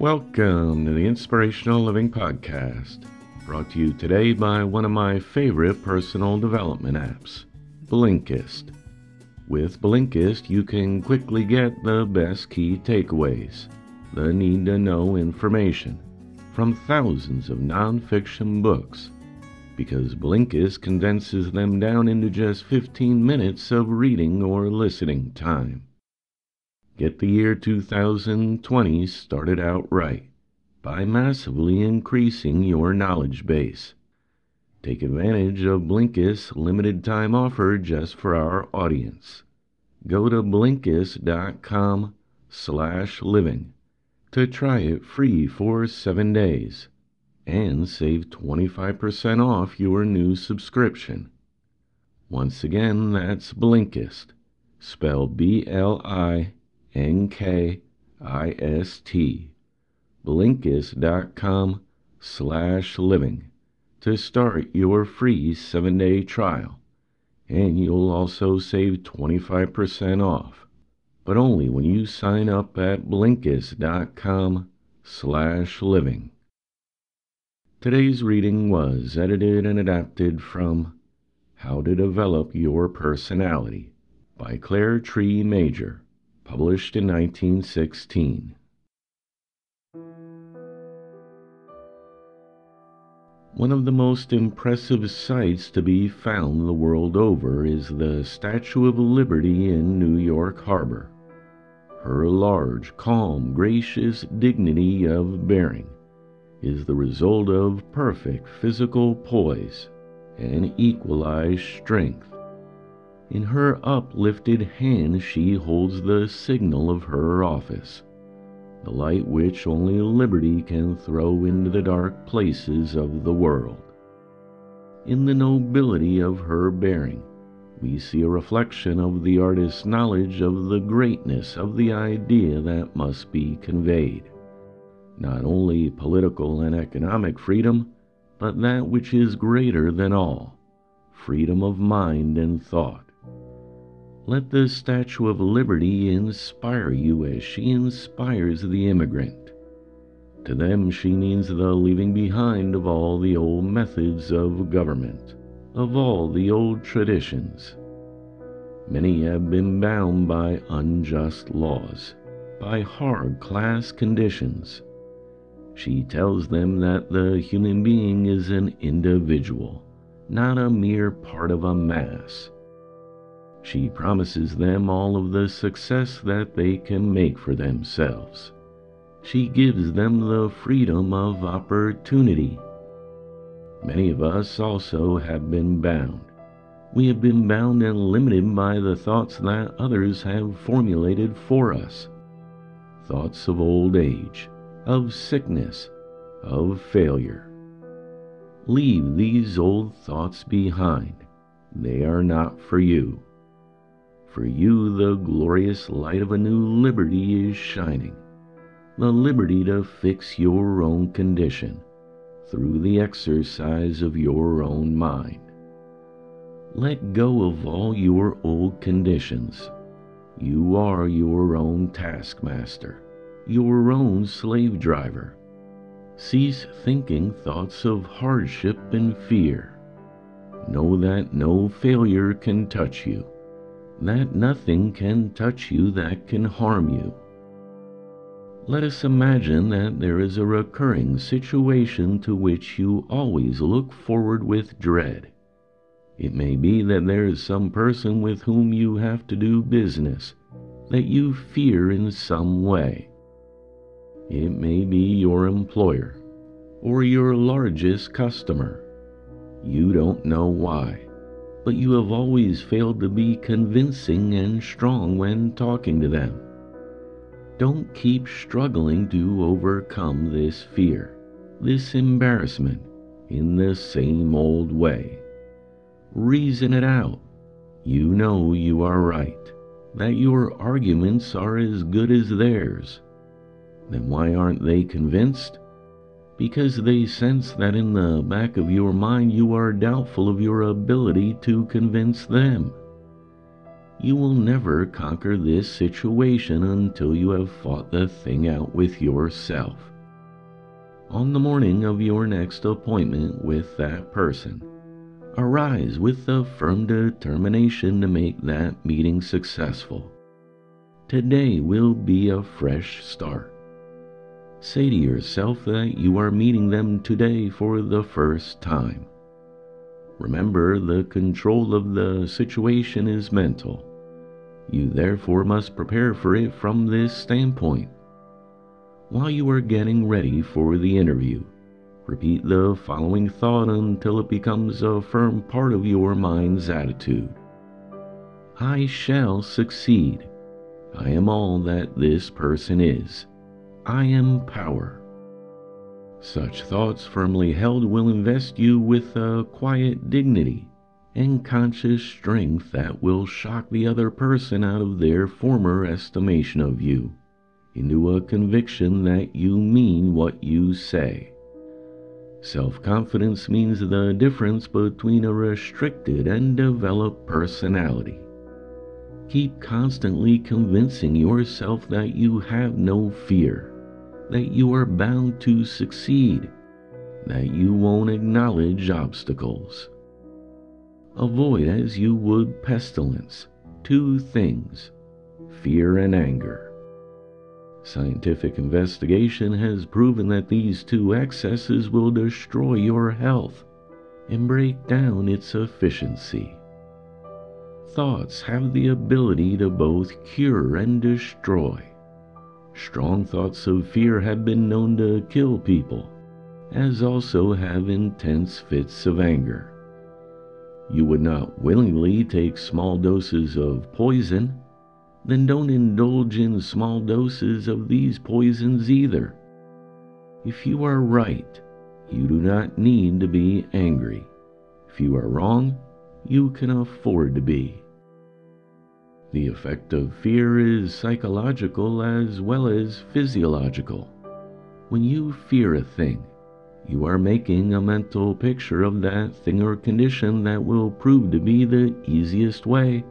Welcome to the Inspirational Living Podcast, brought to you today by one of my favorite personal development apps, Blinkist. With Blinkist, you can quickly get the best key takeaways, the need to know information from thousands of nonfiction books, because Blinkist condenses them down into just 15 minutes of reading or listening time. Get the year 2020 started out right by massively increasing your knowledge base. Take advantage of Blinkist's limited time offer just for our audience. Go to Blinkist.com slash living to try it free for seven days and save 25% off your new subscription. Once again, that's Blinkist, spelled B-L-I N-K-I-S-T, Blinkist.com slash living to start your free seven-day trial. And you'll also save 25% off, but only when you sign up at Blinkist.com slash living. Today's reading was edited and adapted from How to Develop Your Personality by Clare Tree Major published in 1916. One of the most impressive sights to be found the world over is the Statue of Liberty in New York Harbor. Her large, calm, gracious dignity of bearing is the result of perfect physical poise and equalized strength in her uplifted hand she holds the signal of her office, the light which only liberty can throw into the dark places of the world. In the nobility of her bearing, we see a reflection of the artist's knowledge of the greatness of the idea that must be conveyed. Not only political and economic freedom, but that which is greater than all freedom of mind and thought. Let the Statue of Liberty inspire you as she inspires the immigrant. To them, she means the leaving behind of all the old methods of government, of all the old traditions. Many have been bound by unjust laws, by hard class conditions. She tells them that the human being is an individual, not a mere part of a mass she promises them all of the success that they can make for themselves. She gives them the freedom of opportunity. Many of us also have been bound. We have been bound and limited by the thoughts that others have formulated for us. Thoughts of old age, of sickness, of failure. Leave these old thoughts behind. They are not for you. For you the glorious light of a new liberty is shining, the liberty to fix your own condition through the exercise of your own mind. Let go of all your old conditions. You are your own taskmaster, your own slave driver. Cease thinking thoughts of hardship and fear. Know that no failure can touch you that nothing can touch you that can harm you. Let us imagine that there is a recurring situation to which you always look forward with dread. It may be that there is some person with whom you have to do business that you fear in some way. It may be your employer or your largest customer. You don't know why but you have always failed to be convincing and strong when talking to them. Don't keep struggling to overcome this fear, this embarrassment, in the same old way. Reason it out. You know you are right, that your arguments are as good as theirs. Then why aren't they convinced? Because they sense that in the back of your mind you are doubtful of your ability to convince them. you will never conquer this situation until you have fought the thing out with yourself. On the morning of your next appointment with that person, arise with the firm determination to make that meeting successful. Today will be a fresh start. Say to yourself that you are meeting them today for the first time. Remember, the control of the situation is mental. You therefore must prepare for it from this standpoint. While you are getting ready for the interview, repeat the following thought until it becomes a firm part of your mind's attitude I shall succeed. I am all that this person is. I am power. Such thoughts firmly held will invest you with a quiet dignity and conscious strength that will shock the other person out of their former estimation of you into a conviction that you mean what you say. Self confidence means the difference between a restricted and developed personality. Keep constantly convincing yourself that you have no fear that you are bound to succeed, that you won't acknowledge obstacles. Avoid as you would pestilence two things fear and anger. Scientific investigation has proven that these two excesses will destroy your health and break down its efficiency. Thoughts have the ability to both cure and destroy. Strong thoughts of fear have been known to kill people, as also have intense fits of anger. You would not willingly take small doses of poison, then don't indulge in small doses of these poisons either. If you are right, you do not need to be angry. If you are wrong, you can afford to be. The effect of fear is psychological as well as physiological. When you fear a thing, you are making a mental picture of that thing or condition that will prove to be the easiest way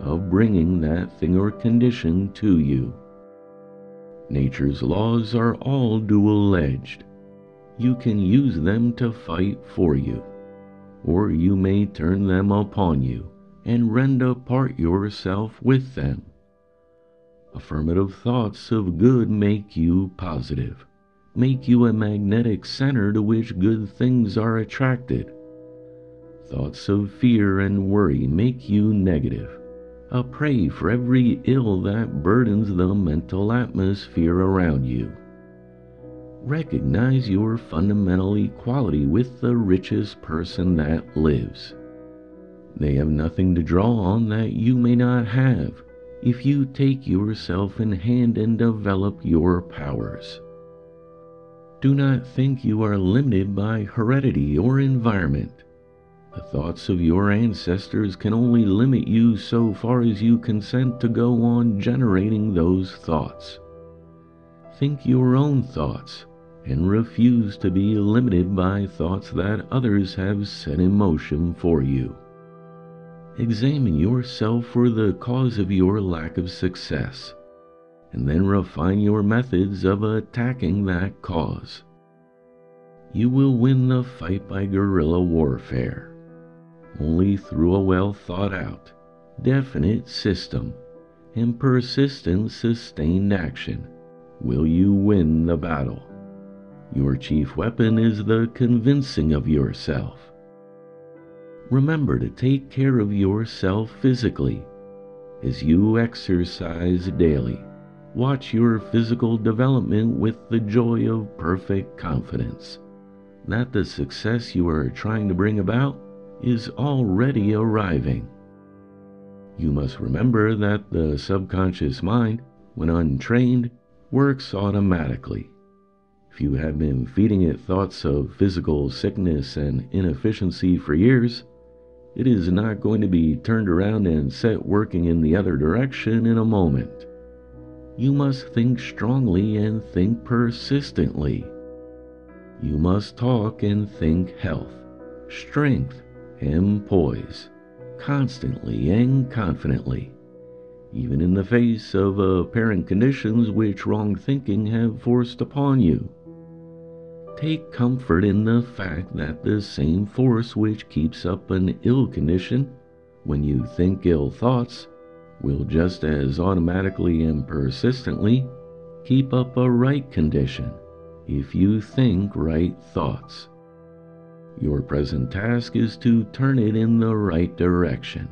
of bringing that thing or condition to you. Nature's laws are all dual edged. You can use them to fight for you, or you may turn them upon you and rend apart yourself with them. Affirmative thoughts of good make you positive, make you a magnetic center to which good things are attracted. Thoughts of fear and worry make you negative, a prey for every ill that burdens the mental atmosphere around you. Recognize your fundamental equality with the richest person that lives. They have nothing to draw on that you may not have if you take yourself in hand and develop your powers. Do not think you are limited by heredity or environment. The thoughts of your ancestors can only limit you so far as you consent to go on generating those thoughts. Think your own thoughts and refuse to be limited by thoughts that others have set in motion for you. Examine yourself for the cause of your lack of success, and then refine your methods of attacking that cause. You will win the fight by guerrilla warfare. Only through a well thought out, definite system and persistent, sustained action will you win the battle. Your chief weapon is the convincing of yourself remember to take care of yourself physically. As you exercise daily, watch your physical development with the joy of perfect confidence that the success you are trying to bring about is already arriving. You must remember that the subconscious mind, when untrained, works automatically. If you have been feeding it thoughts of physical sickness and inefficiency for years, it is not going to be turned around and set working in the other direction in a moment. You must think strongly and think persistently. You must talk and think health, strength, and poise, constantly and confidently, even in the face of apparent conditions which wrong thinking have forced upon you. Take comfort in the fact that the same force which keeps up an ill condition when you think ill thoughts will just as automatically and persistently keep up a right condition if you think right thoughts. Your present task is to turn it in the right direction.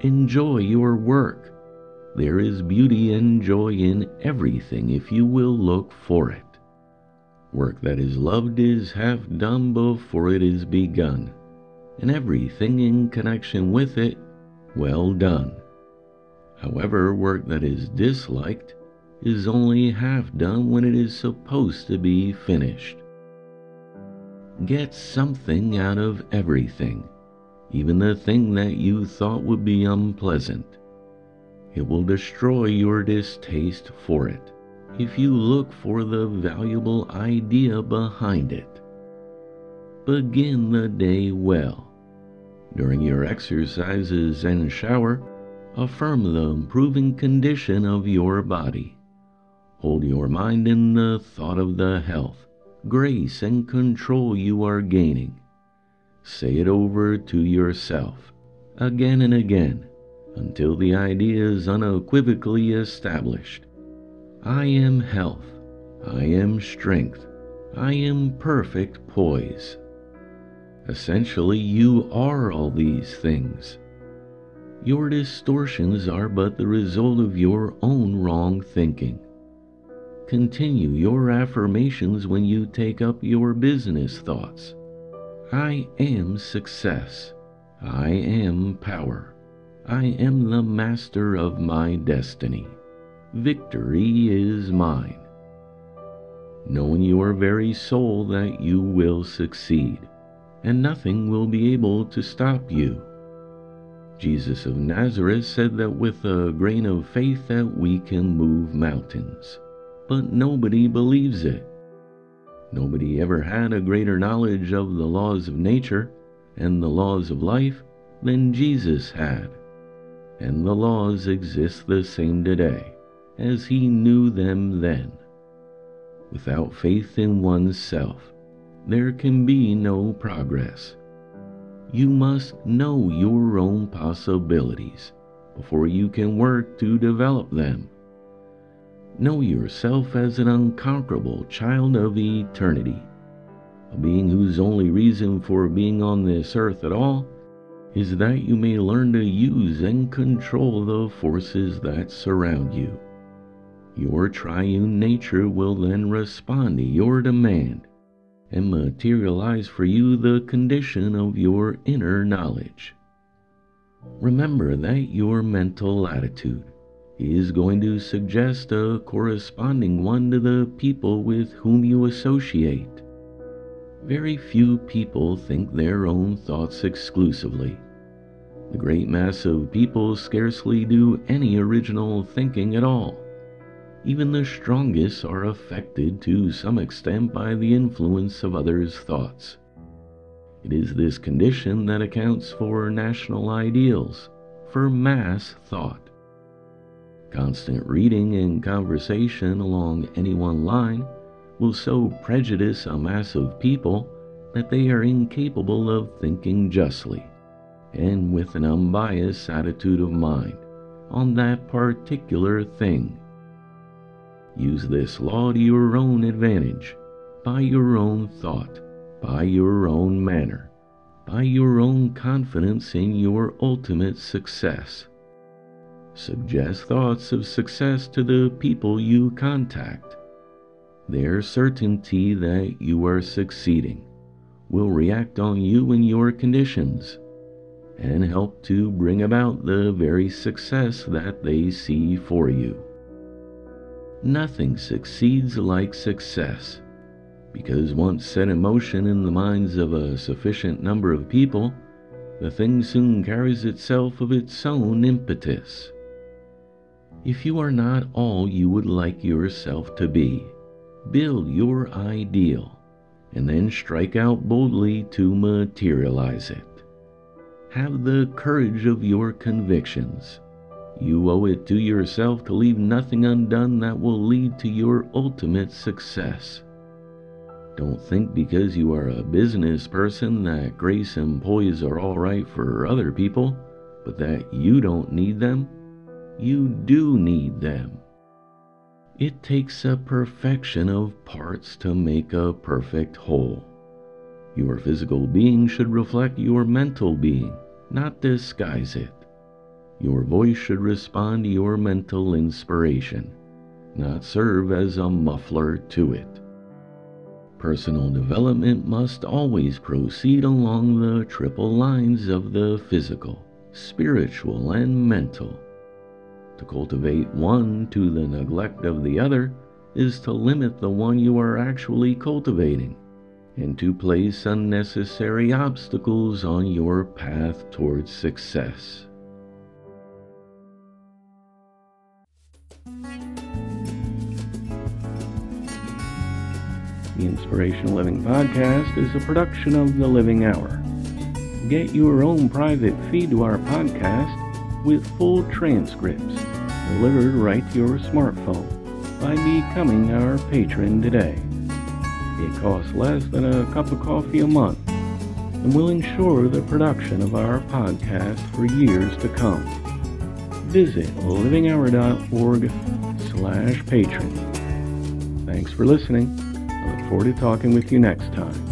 Enjoy your work. There is beauty and joy in everything if you will look for it. Work that is loved is half done before it is begun, and everything in connection with it well done. However, work that is disliked is only half done when it is supposed to be finished. Get something out of everything, even the thing that you thought would be unpleasant. It will destroy your distaste for it if you look for the valuable idea behind it. Begin the day well. During your exercises and shower, affirm the improving condition of your body. Hold your mind in the thought of the health, grace, and control you are gaining. Say it over to yourself, again and again, until the idea is unequivocally established. I am health, I am strength, I am perfect poise. Essentially, you are all these things. Your distortions are but the result of your own wrong thinking. Continue your affirmations when you take up your business thoughts. I am success. I am power. I am the master of my destiny. Victory is mine. Know in your very soul that you will succeed, and nothing will be able to stop you. Jesus of Nazareth said that with a grain of faith that we can move mountains but nobody believes it. Nobody ever had a greater knowledge of the laws of nature and the laws of life than Jesus had. And the laws exist the same today as he knew them then. Without faith in oneself, there can be no progress. You must know your own possibilities before you can work to develop them. Know yourself as an unconquerable child of eternity, a being whose only reason for being on this earth at all is that you may learn to use and control the forces that surround you. Your triune nature will then respond to your demand and materialize for you the condition of your inner knowledge. Remember that your mental attitude is going to suggest a corresponding one to the people with whom you associate. Very few people think their own thoughts exclusively. The great mass of people scarcely do any original thinking at all. Even the strongest are affected to some extent by the influence of others' thoughts. It is this condition that accounts for national ideals, for mass thought. Constant reading and conversation along any one line will so prejudice a mass of people that they are incapable of thinking justly and with an unbiased attitude of mind on that particular thing. Use this law to your own advantage, by your own thought, by your own manner, by your own confidence in your ultimate success. Suggest thoughts of success to the people you contact. Their certainty that you are succeeding will react on you and your conditions and help to bring about the very success that they see for you. Nothing succeeds like success, because once set in motion in the minds of a sufficient number of people, the thing soon carries itself of its own impetus if you are not all you would like yourself to be. Build your ideal and then strike out boldly to materialize it. Have the courage of your convictions. You owe it to yourself to leave nothing undone that will lead to your ultimate success. Don't think because you are a business person that grace and poise are all right for other people, but that you don't need them. You do need them. It takes a perfection of parts to make a perfect whole. Your physical being should reflect your mental being, not disguise it. Your voice should respond to your mental inspiration, not serve as a muffler to it. Personal development must always proceed along the triple lines of the physical, spiritual, and mental. To cultivate one to the neglect of the other is to limit the one you are actually cultivating and to place unnecessary obstacles on your path towards success. The Inspirational Living Podcast is a production of The Living Hour. Get your own private feed to our podcast with full transcripts delivered right to your smartphone by becoming our patron today. It costs less than a cup of coffee a month and will ensure the production of our podcast for years to come. Visit livinghour.org slash patron. Thanks for listening. Forward to talking with you next time.